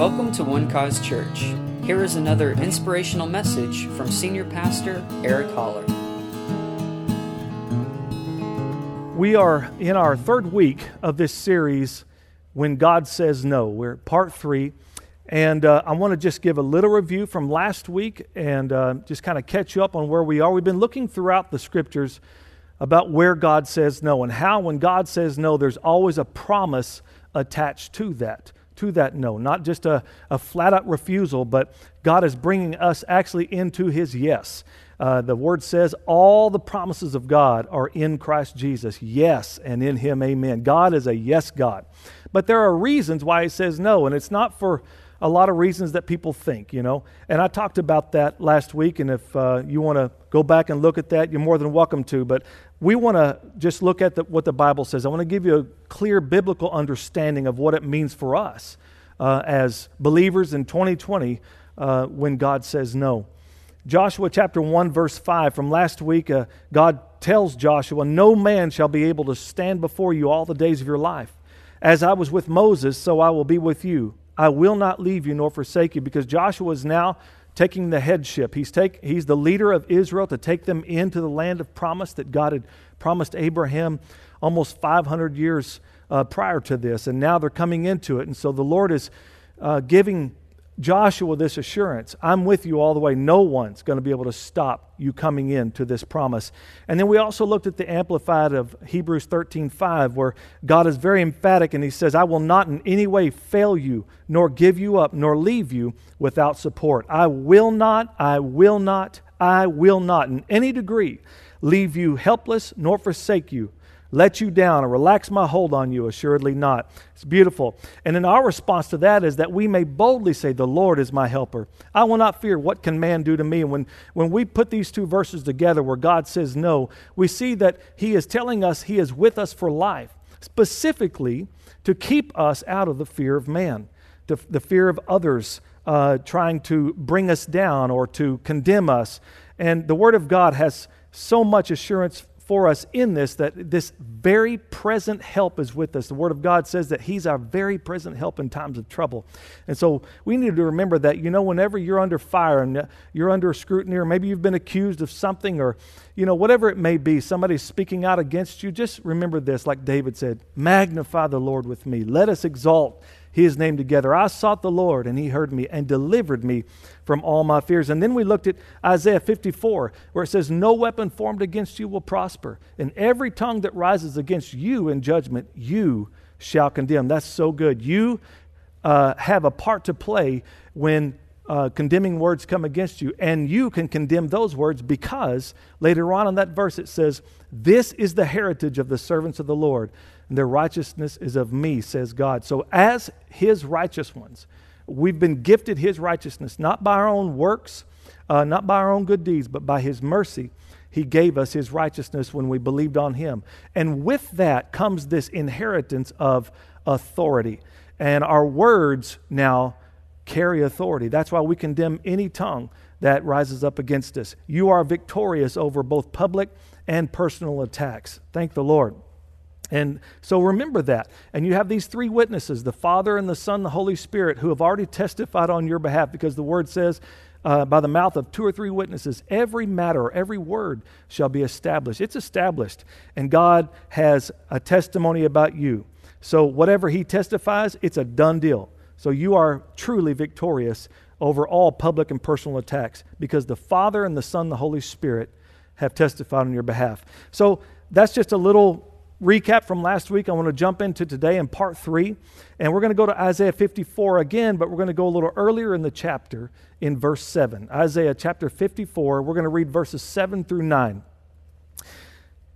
Welcome to One Cause Church. Here is another inspirational message from Senior Pastor Eric Holler. We are in our third week of this series, When God Says No. We're part three. And uh, I want to just give a little review from last week and uh, just kind of catch you up on where we are. We've been looking throughout the scriptures about where God says no and how, when God says no, there's always a promise attached to that to that no. Not just a, a flat out refusal, but God is bringing us actually into his yes. Uh, the word says all the promises of God are in Christ Jesus. Yes, and in him, amen. God is a yes God. But there are reasons why he says no, and it's not for a lot of reasons that people think, you know. And I talked about that last week, and if uh, you want to go back and look at that, you're more than welcome to. But we want to just look at the, what the Bible says. I want to give you a clear biblical understanding of what it means for us uh, as believers in 2020 uh, when God says no. Joshua chapter 1, verse 5, from last week, uh, God tells Joshua, No man shall be able to stand before you all the days of your life. As I was with Moses, so I will be with you. I will not leave you nor forsake you, because Joshua is now taking the headship. He's, take, he's the leader of Israel to take them into the land of promise that God had promised Abraham almost 500 years uh, prior to this. And now they're coming into it. And so the Lord is uh, giving Joshua this assurance I'm with you all the way. No one's going to be able to stop you coming in to this promise. And then we also looked at the Amplified of Hebrews 13 5, where God is very emphatic and he says, I will not in any way fail you, nor give you up, nor leave you without support. I will not, I will not, I will not in any degree leave you helpless, nor forsake you let you down or relax my hold on you? Assuredly not. It's beautiful. And then our response to that is that we may boldly say, The Lord is my helper. I will not fear. What can man do to me? And when, when we put these two verses together where God says no, we see that He is telling us He is with us for life, specifically to keep us out of the fear of man, to, the fear of others uh, trying to bring us down or to condemn us. And the Word of God has so much assurance for us in this that this very present help is with us. The Word of God says that He's our very present help in times of trouble. And so we need to remember that, you know, whenever you're under fire and you're under scrutiny, or maybe you've been accused of something, or, you know, whatever it may be, somebody's speaking out against you, just remember this, like David said magnify the Lord with me. Let us exalt his name together. I sought the Lord, and he heard me and delivered me from all my fears. And then we looked at Isaiah 54, where it says, No weapon formed against you will prosper, and every tongue that rises against you in judgment, you shall condemn. That's so good. You uh, have a part to play when uh, condemning words come against you, and you can condemn those words because later on in that verse it says, This is the heritage of the servants of the Lord and their righteousness is of me, says God. So, as his righteous ones, we've been gifted his righteousness, not by our own works, uh, not by our own good deeds, but by his mercy. He gave us his righteousness when we believed on him. And with that comes this inheritance of authority. And our words now carry authority. That's why we condemn any tongue that rises up against us. You are victorious over both public and personal attacks. Thank the Lord. And so remember that. And you have these three witnesses the Father and the Son, the Holy Spirit, who have already testified on your behalf because the word says, uh, by the mouth of two or three witnesses, every matter, every word shall be established. It's established. And God has a testimony about you. So whatever He testifies, it's a done deal. So you are truly victorious over all public and personal attacks because the Father and the Son, the Holy Spirit, have testified on your behalf. So that's just a little recap from last week, I want to jump into today in part three. And we're going to go to Isaiah 54 again, but we're going to go a little earlier in the chapter in verse 7. Isaiah chapter 54, we're going to read verses 7 through 9.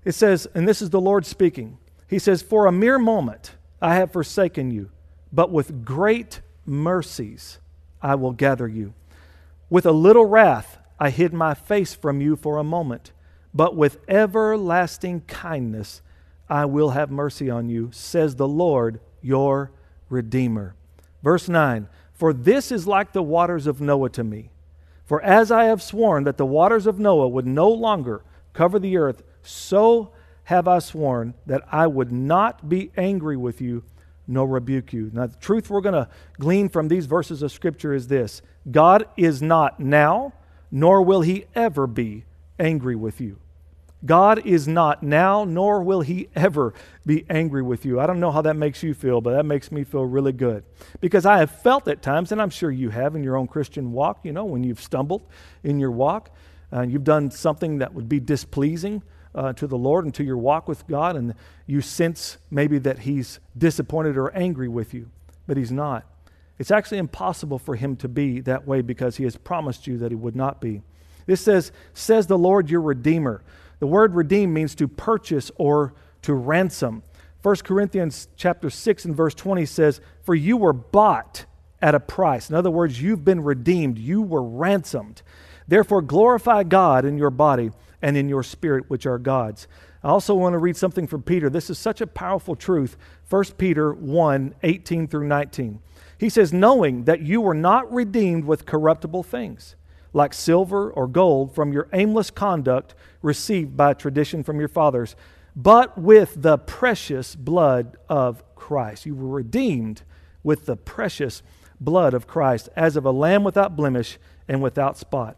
It says, and this is the Lord speaking. He says, For a mere moment I have forsaken you, but with great mercies I will gather you. With a little wrath I hid my face from you for a moment, but with everlasting kindness I will have mercy on you, says the Lord, your Redeemer. Verse 9 For this is like the waters of Noah to me. For as I have sworn that the waters of Noah would no longer cover the earth, so have I sworn that I would not be angry with you nor rebuke you. Now, the truth we're going to glean from these verses of Scripture is this God is not now, nor will he ever be angry with you. God is not now, nor will he ever be angry with you. I don't know how that makes you feel, but that makes me feel really good. Because I have felt at times, and I'm sure you have in your own Christian walk, you know, when you've stumbled in your walk, and uh, you've done something that would be displeasing uh, to the Lord and to your walk with God, and you sense maybe that He's disappointed or angry with you, but He's not. It's actually impossible for Him to be that way because He has promised you that He would not be. This says, says the Lord your Redeemer. The word redeem means to purchase or to ransom. 1 Corinthians chapter 6 and verse 20 says, For you were bought at a price. In other words, you've been redeemed, you were ransomed. Therefore, glorify God in your body and in your spirit, which are God's. I also want to read something from Peter. This is such a powerful truth. 1 Peter 1 18 through 19. He says, Knowing that you were not redeemed with corruptible things, like silver or gold, from your aimless conduct received by tradition from your fathers, but with the precious blood of Christ. You were redeemed with the precious blood of Christ, as of a lamb without blemish and without spot.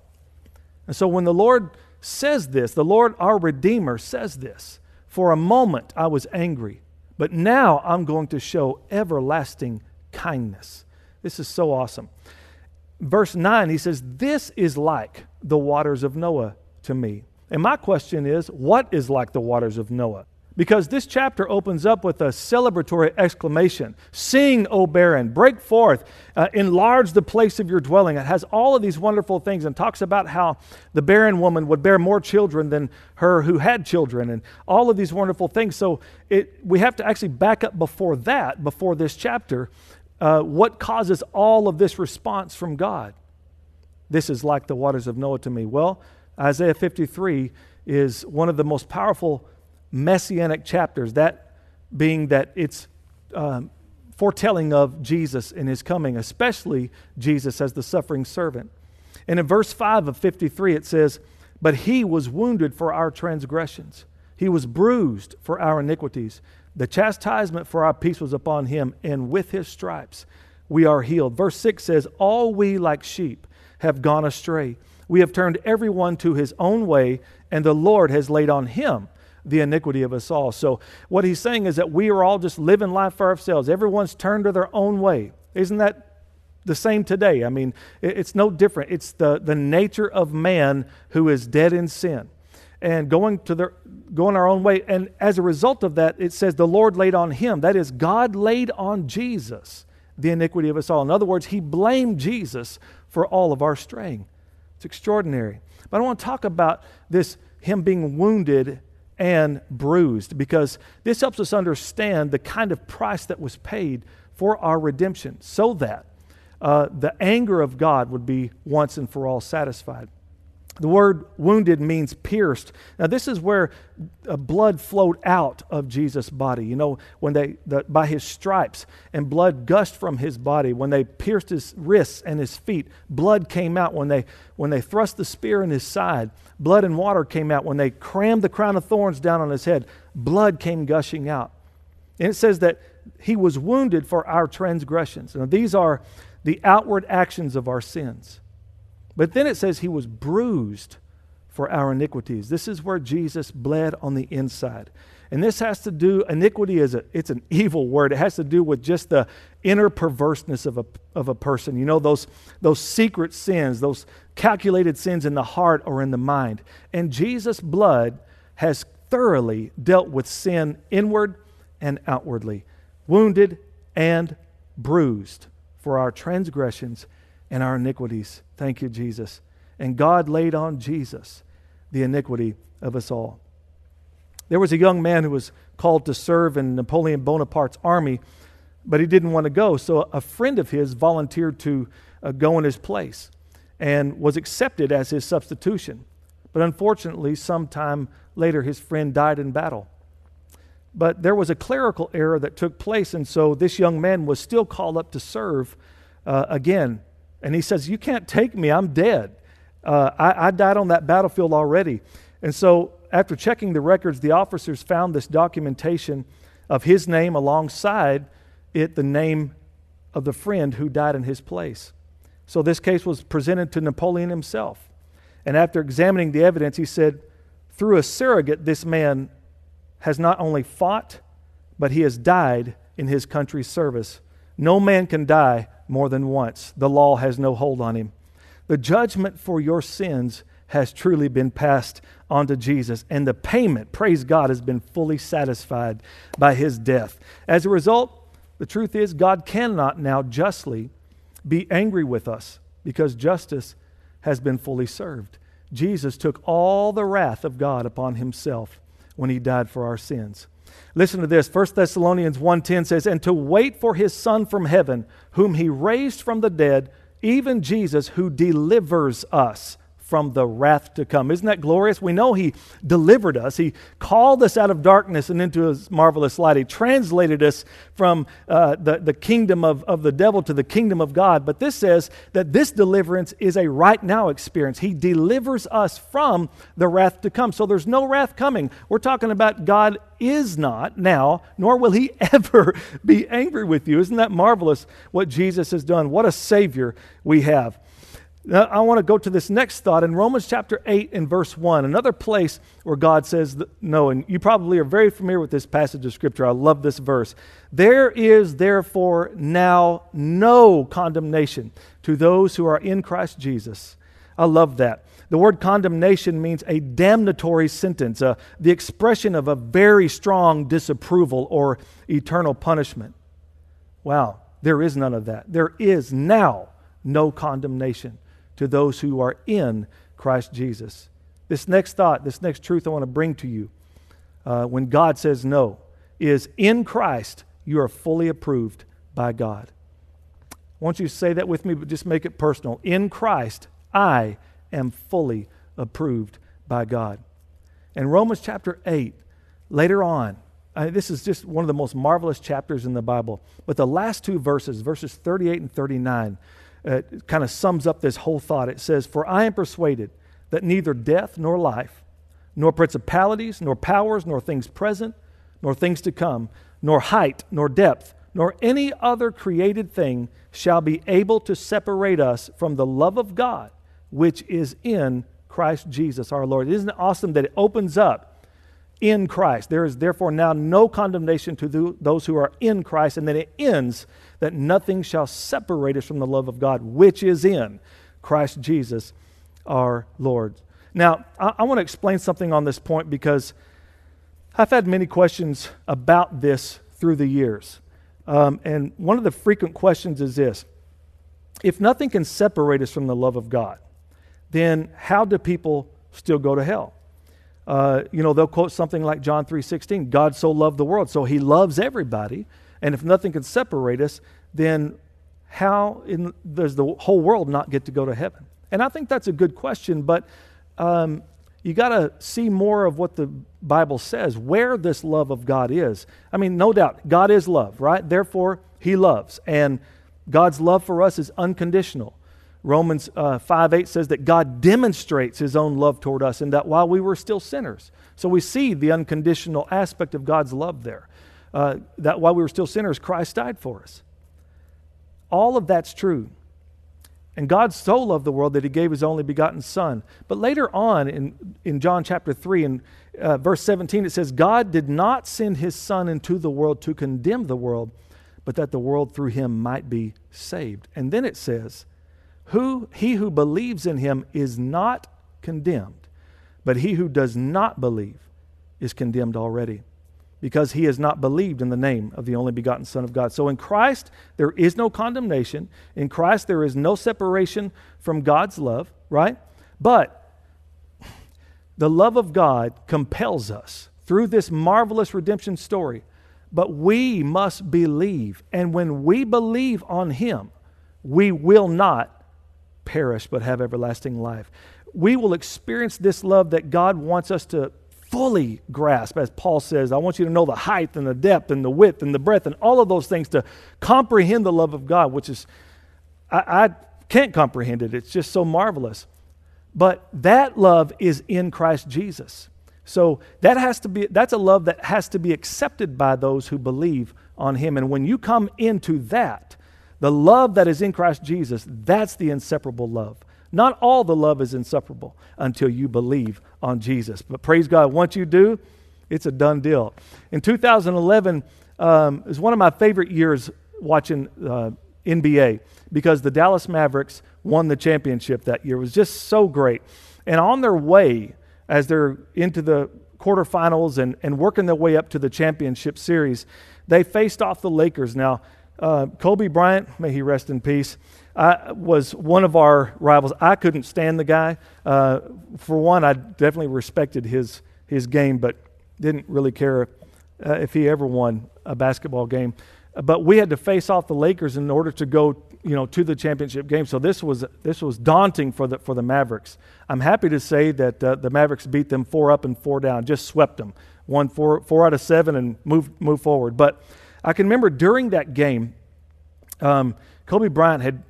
And so when the Lord says this, the Lord our Redeemer says this, for a moment I was angry, but now I'm going to show everlasting kindness. This is so awesome. Verse 9, he says, This is like the waters of Noah to me. And my question is, what is like the waters of Noah? because this chapter opens up with a celebratory exclamation Sing, O barren, break forth, uh, enlarge the place of your dwelling. It has all of these wonderful things and talks about how the barren woman would bear more children than her who had children, and all of these wonderful things. So it, we have to actually back up before that, before this chapter. Uh, what causes all of this response from God? This is like the waters of Noah to me. Well, Isaiah 53 is one of the most powerful messianic chapters, that being that it's um, foretelling of Jesus and his coming, especially Jesus as the suffering servant. And in verse 5 of 53, it says, But he was wounded for our transgressions, he was bruised for our iniquities. The chastisement for our peace was upon him, and with his stripes we are healed. Verse 6 says, All we like sheep have gone astray. We have turned everyone to his own way, and the Lord has laid on him the iniquity of us all. So, what he's saying is that we are all just living life for ourselves. Everyone's turned to their own way. Isn't that the same today? I mean, it's no different. It's the, the nature of man who is dead in sin and going to their going our own way. And as a result of that, it says the Lord laid on him. That is, God laid on Jesus the iniquity of us all. In other words, he blamed Jesus for all of our straying. It's extraordinary. But I want to talk about this him being wounded and bruised because this helps us understand the kind of price that was paid for our redemption so that uh, the anger of God would be once and for all satisfied. The word wounded means pierced. Now, this is where blood flowed out of Jesus' body. You know, when they, the, by his stripes, and blood gushed from his body. When they pierced his wrists and his feet, blood came out. When they, when they thrust the spear in his side, blood and water came out. When they crammed the crown of thorns down on his head, blood came gushing out. And it says that he was wounded for our transgressions. Now, these are the outward actions of our sins. But then it says he was bruised for our iniquities. This is where Jesus bled on the inside. And this has to do, iniquity is a, it's an evil word. It has to do with just the inner perverseness of a, of a person. You know, those, those secret sins, those calculated sins in the heart or in the mind. And Jesus' blood has thoroughly dealt with sin inward and outwardly, wounded and bruised for our transgressions and our iniquities. Thank you, Jesus. And God laid on Jesus the iniquity of us all. There was a young man who was called to serve in Napoleon Bonaparte's army, but he didn't want to go. So a friend of his volunteered to uh, go in his place and was accepted as his substitution. But unfortunately, sometime later, his friend died in battle. But there was a clerical error that took place, and so this young man was still called up to serve uh, again and he says, You can't take me, I'm dead. Uh, I, I died on that battlefield already. And so, after checking the records, the officers found this documentation of his name alongside it the name of the friend who died in his place. So this case was presented to Napoleon himself. And after examining the evidence, he said, through a surrogate, this man has not only fought, but he has died in his country's service. No man can die more than once. The law has no hold on him. The judgment for your sins has truly been passed on to Jesus, and the payment, praise God, has been fully satisfied by his death. As a result, the truth is, God cannot now justly be angry with us because justice has been fully served. Jesus took all the wrath of God upon himself when he died for our sins. Listen to this. 1 Thessalonians 1:10 says, "And to wait for his son from heaven, whom he raised from the dead, even Jesus who delivers us from the wrath to come. Isn't that glorious? We know He delivered us. He called us out of darkness and into His marvelous light. He translated us from uh, the, the kingdom of, of the devil to the kingdom of God. But this says that this deliverance is a right now experience. He delivers us from the wrath to come. So there's no wrath coming. We're talking about God is not now, nor will He ever be angry with you. Isn't that marvelous what Jesus has done? What a Savior we have. Now, I want to go to this next thought in Romans chapter 8 and verse 1, another place where God says no. And you probably are very familiar with this passage of Scripture. I love this verse. There is therefore now no condemnation to those who are in Christ Jesus. I love that. The word condemnation means a damnatory sentence, uh, the expression of a very strong disapproval or eternal punishment. Wow, there is none of that. There is now no condemnation to those who are in Christ Jesus. This next thought, this next truth I want to bring to you uh, when God says no is in Christ, you are fully approved by God. I want you to say that with me, but just make it personal. In Christ, I am fully approved by God. In Romans chapter 8, later on, I, this is just one of the most marvelous chapters in the Bible. But the last two verses, verses 38 and 39, uh, kind of sums up this whole thought. It says, For I am persuaded that neither death nor life, nor principalities, nor powers, nor things present, nor things to come, nor height, nor depth, nor any other created thing shall be able to separate us from the love of God, which is in Christ Jesus our Lord. Isn't it awesome that it opens up in Christ. There is therefore now no condemnation to those who are in Christ, and then it ends that nothing shall separate us from the love of God, which is in Christ Jesus our Lord. Now, I, I want to explain something on this point because I've had many questions about this through the years. Um, and one of the frequent questions is this If nothing can separate us from the love of God, then how do people still go to hell? Uh, you know, they'll quote something like John 3.16, God so loved the world, so he loves everybody. And if nothing can separate us, then how in, does the whole world not get to go to heaven? And I think that's a good question, but um, you got to see more of what the Bible says, where this love of God is. I mean, no doubt, God is love, right? Therefore, he loves. And God's love for us is unconditional. Romans uh, 5 8 says that God demonstrates his own love toward us and that while we were still sinners. So we see the unconditional aspect of God's love there. Uh, that while we were still sinners, Christ died for us. All of that's true. And God so loved the world that he gave his only begotten Son. But later on in, in John chapter 3 and uh, verse 17, it says, God did not send his Son into the world to condemn the world, but that the world through him might be saved. And then it says, who, he who believes in him is not condemned, but he who does not believe is condemned already because he has not believed in the name of the only begotten Son of God. So in Christ, there is no condemnation. In Christ, there is no separation from God's love, right? But the love of God compels us through this marvelous redemption story. But we must believe. And when we believe on him, we will not perish but have everlasting life. We will experience this love that God wants us to fully grasp, as Paul says. I want you to know the height and the depth and the width and the breadth and all of those things to comprehend the love of God, which is, I, I can't comprehend it. It's just so marvelous. But that love is in Christ Jesus. So that has to be that's a love that has to be accepted by those who believe on him. And when you come into that, the love that is in Christ Jesus, that's the inseparable love. Not all the love is inseparable until you believe on Jesus. But praise God, once you do, it's a done deal. In 2011 um, was one of my favorite years watching uh, NBA because the Dallas Mavericks won the championship that year. It was just so great. And on their way, as they're into the quarterfinals and, and working their way up to the championship series, they faced off the Lakers. Now, uh, Kobe Bryant, may he rest in peace, uh, was one of our rivals. I couldn't stand the guy. Uh, for one, I definitely respected his, his game, but didn't really care uh, if he ever won a basketball game. But we had to face off the Lakers in order to go you know, to the championship game. So this was, this was daunting for the, for the Mavericks. I'm happy to say that uh, the Mavericks beat them four up and four down, just swept them, won four, four out of seven and moved, moved forward. But I can remember during that game, um, Kobe Bryant had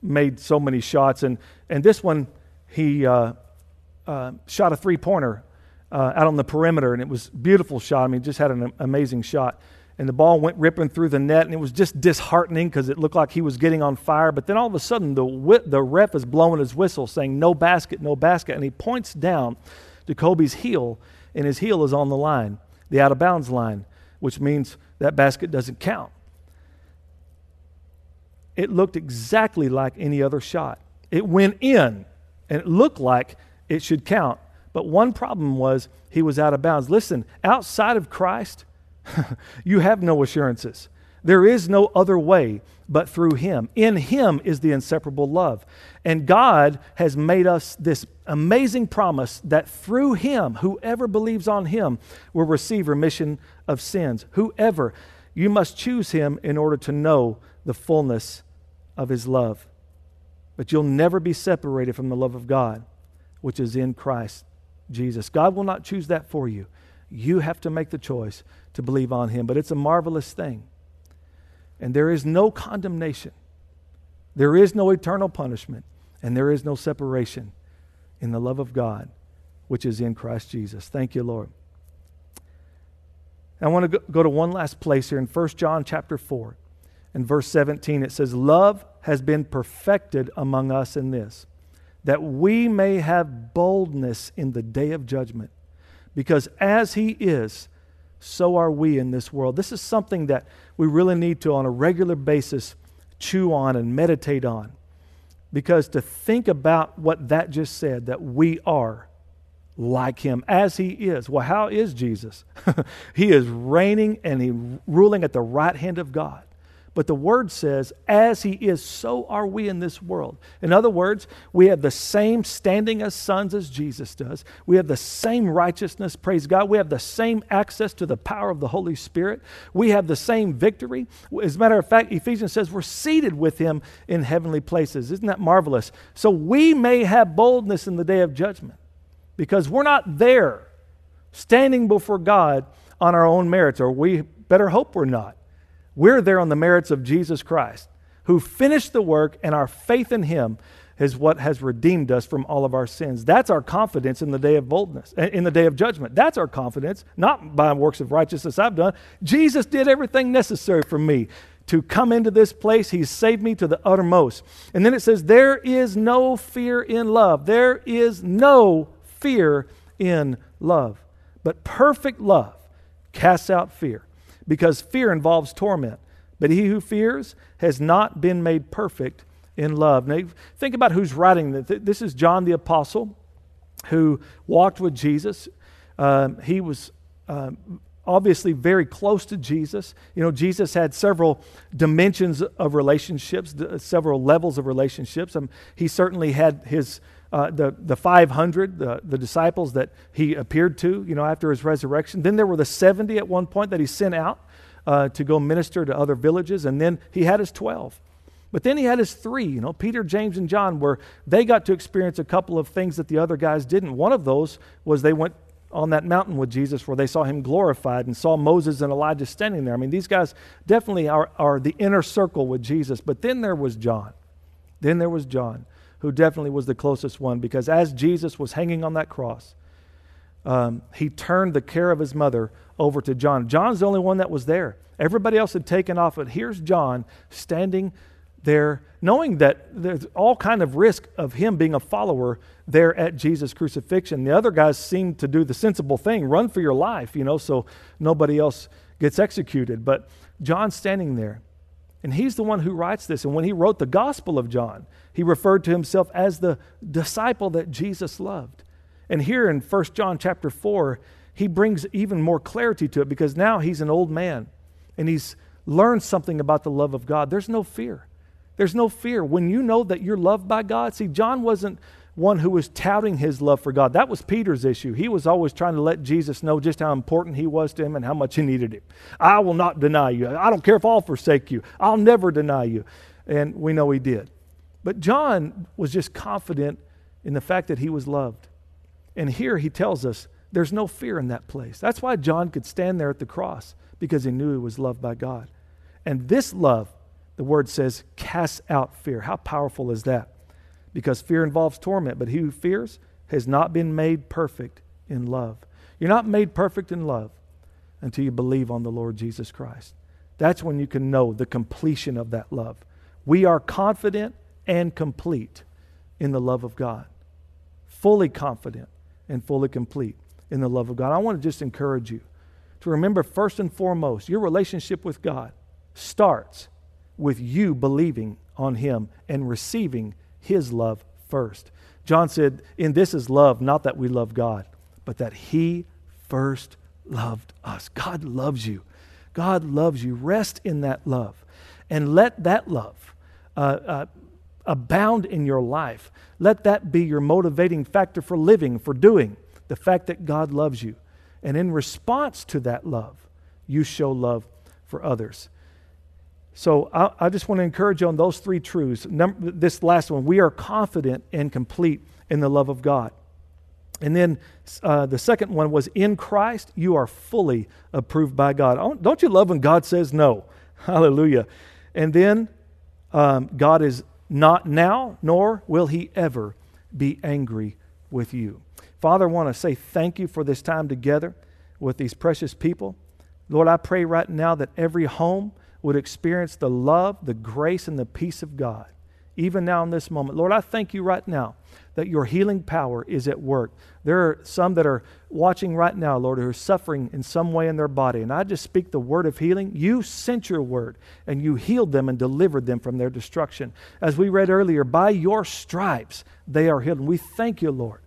made so many shots, and, and this one, he uh, uh, shot a three pointer uh, out on the perimeter, and it was beautiful shot. I mean, just had an amazing shot and the ball went ripping through the net, and it was just disheartening because it looked like he was getting on fire. But then all of a sudden, the, the ref is blowing his whistle saying, No basket, no basket. And he points down to Kobe's heel, and his heel is on the line, the out of bounds line, which means that basket doesn't count. It looked exactly like any other shot. It went in, and it looked like it should count. But one problem was he was out of bounds. Listen, outside of Christ, you have no assurances. There is no other way but through Him. In Him is the inseparable love. And God has made us this amazing promise that through Him, whoever believes on Him will receive remission of sins. Whoever. You must choose Him in order to know the fullness of His love. But you'll never be separated from the love of God, which is in Christ Jesus. God will not choose that for you. You have to make the choice to believe on him. But it's a marvelous thing. And there is no condemnation, there is no eternal punishment, and there is no separation in the love of God, which is in Christ Jesus. Thank you, Lord. I want to go to one last place here in 1 John chapter 4. and verse 17, it says, Love has been perfected among us in this, that we may have boldness in the day of judgment. Because as He is, so are we in this world. This is something that we really need to, on a regular basis, chew on and meditate on. Because to think about what that just said, that we are like him as he is. Well, how is Jesus? he is reigning and he ruling at the right hand of God. But the word says, as he is, so are we in this world. In other words, we have the same standing as sons as Jesus does. We have the same righteousness, praise God. We have the same access to the power of the Holy Spirit. We have the same victory. As a matter of fact, Ephesians says we're seated with him in heavenly places. Isn't that marvelous? So we may have boldness in the day of judgment because we're not there standing before God on our own merits, or we better hope we're not. We're there on the merits of Jesus Christ, who finished the work, and our faith in him is what has redeemed us from all of our sins. That's our confidence in the day of boldness, eh, in the day of judgment. That's our confidence, not by works of righteousness I've done. Jesus did everything necessary for me to come into this place. He saved me to the uttermost. And then it says, There is no fear in love. There is no fear in love. But perfect love casts out fear because fear involves torment. But he who fears has not been made perfect in love. Now, think about who's writing this. This is John the Apostle who walked with Jesus. Um, he was um, obviously very close to Jesus. You know, Jesus had several dimensions of relationships, several levels of relationships. Um, he certainly had his uh, the, the 500, the, the disciples that he appeared to, you know, after his resurrection. Then there were the 70 at one point that he sent out uh, to go minister to other villages. And then he had his 12. But then he had his three, you know, Peter, James, and John, where they got to experience a couple of things that the other guys didn't. One of those was they went on that mountain with Jesus where they saw him glorified and saw Moses and Elijah standing there. I mean, these guys definitely are, are the inner circle with Jesus. But then there was John. Then there was John who definitely was the closest one because as Jesus was hanging on that cross, um, he turned the care of his mother over to John. John's the only one that was there. Everybody else had taken off, but here's John standing there, knowing that there's all kind of risk of him being a follower there at Jesus' crucifixion. The other guys seem to do the sensible thing run for your life, you know, so nobody else gets executed. But John's standing there, and he's the one who writes this. And when he wrote the Gospel of John, he referred to himself as the disciple that Jesus loved. And here in 1 John chapter 4, he brings even more clarity to it because now he's an old man and he's learned something about the love of God. There's no fear. There's no fear. When you know that you're loved by God, see, John wasn't one who was touting his love for God. That was Peter's issue. He was always trying to let Jesus know just how important he was to him and how much he needed him. I will not deny you. I don't care if I'll forsake you. I'll never deny you. And we know he did. But John was just confident in the fact that he was loved. And here he tells us there's no fear in that place. That's why John could stand there at the cross because he knew he was loved by God. And this love, the word says, cast out fear. How powerful is that? Because fear involves torment, but he who fears has not been made perfect in love. You're not made perfect in love until you believe on the Lord Jesus Christ. That's when you can know the completion of that love. We are confident and complete in the love of God, fully confident and fully complete in the love of God. I want to just encourage you to remember first and foremost, your relationship with God starts with you believing on Him and receiving His love first. John said, In this is love, not that we love God, but that He first loved us. God loves you. God loves you. Rest in that love and let that love uh, uh, abound in your life. Let that be your motivating factor for living, for doing the fact that God loves you. And in response to that love, you show love for others. So I, I just want to encourage you on those three truths. Number, this last one, we are confident and complete in the love of God. And then uh, the second one was in Christ, you are fully approved by God. Don't you love when God says no? Hallelujah. And then um, God is not now, nor will he ever be angry with you. Father, I want to say thank you for this time together with these precious people. Lord, I pray right now that every home would experience the love, the grace, and the peace of God, even now in this moment. Lord, I thank you right now that your healing power is at work. There are some that are watching right now, Lord, who are suffering in some way in their body. And I just speak the word of healing. You sent your word and you healed them and delivered them from their destruction. As we read earlier, by your stripes they are healed. And we thank you, Lord.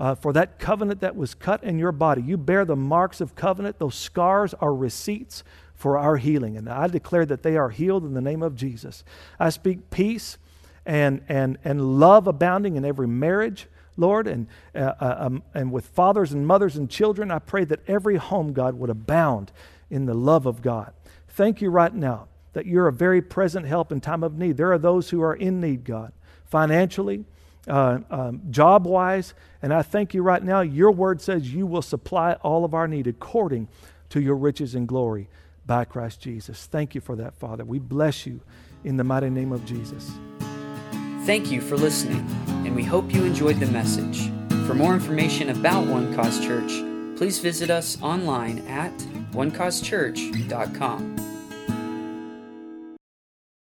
Uh, for that covenant that was cut in your body. You bear the marks of covenant. Those scars are receipts for our healing. And I declare that they are healed in the name of Jesus. I speak peace and, and, and love abounding in every marriage, Lord, and, uh, uh, um, and with fathers and mothers and children. I pray that every home, God, would abound in the love of God. Thank you right now that you're a very present help in time of need. There are those who are in need, God, financially, uh, um, job wise. And I thank you right now. Your word says you will supply all of our need according to your riches and glory by Christ Jesus. Thank you for that, Father. We bless you in the mighty name of Jesus. Thank you for listening, and we hope you enjoyed the message. For more information about One Cause Church, please visit us online at onecausechurch.com.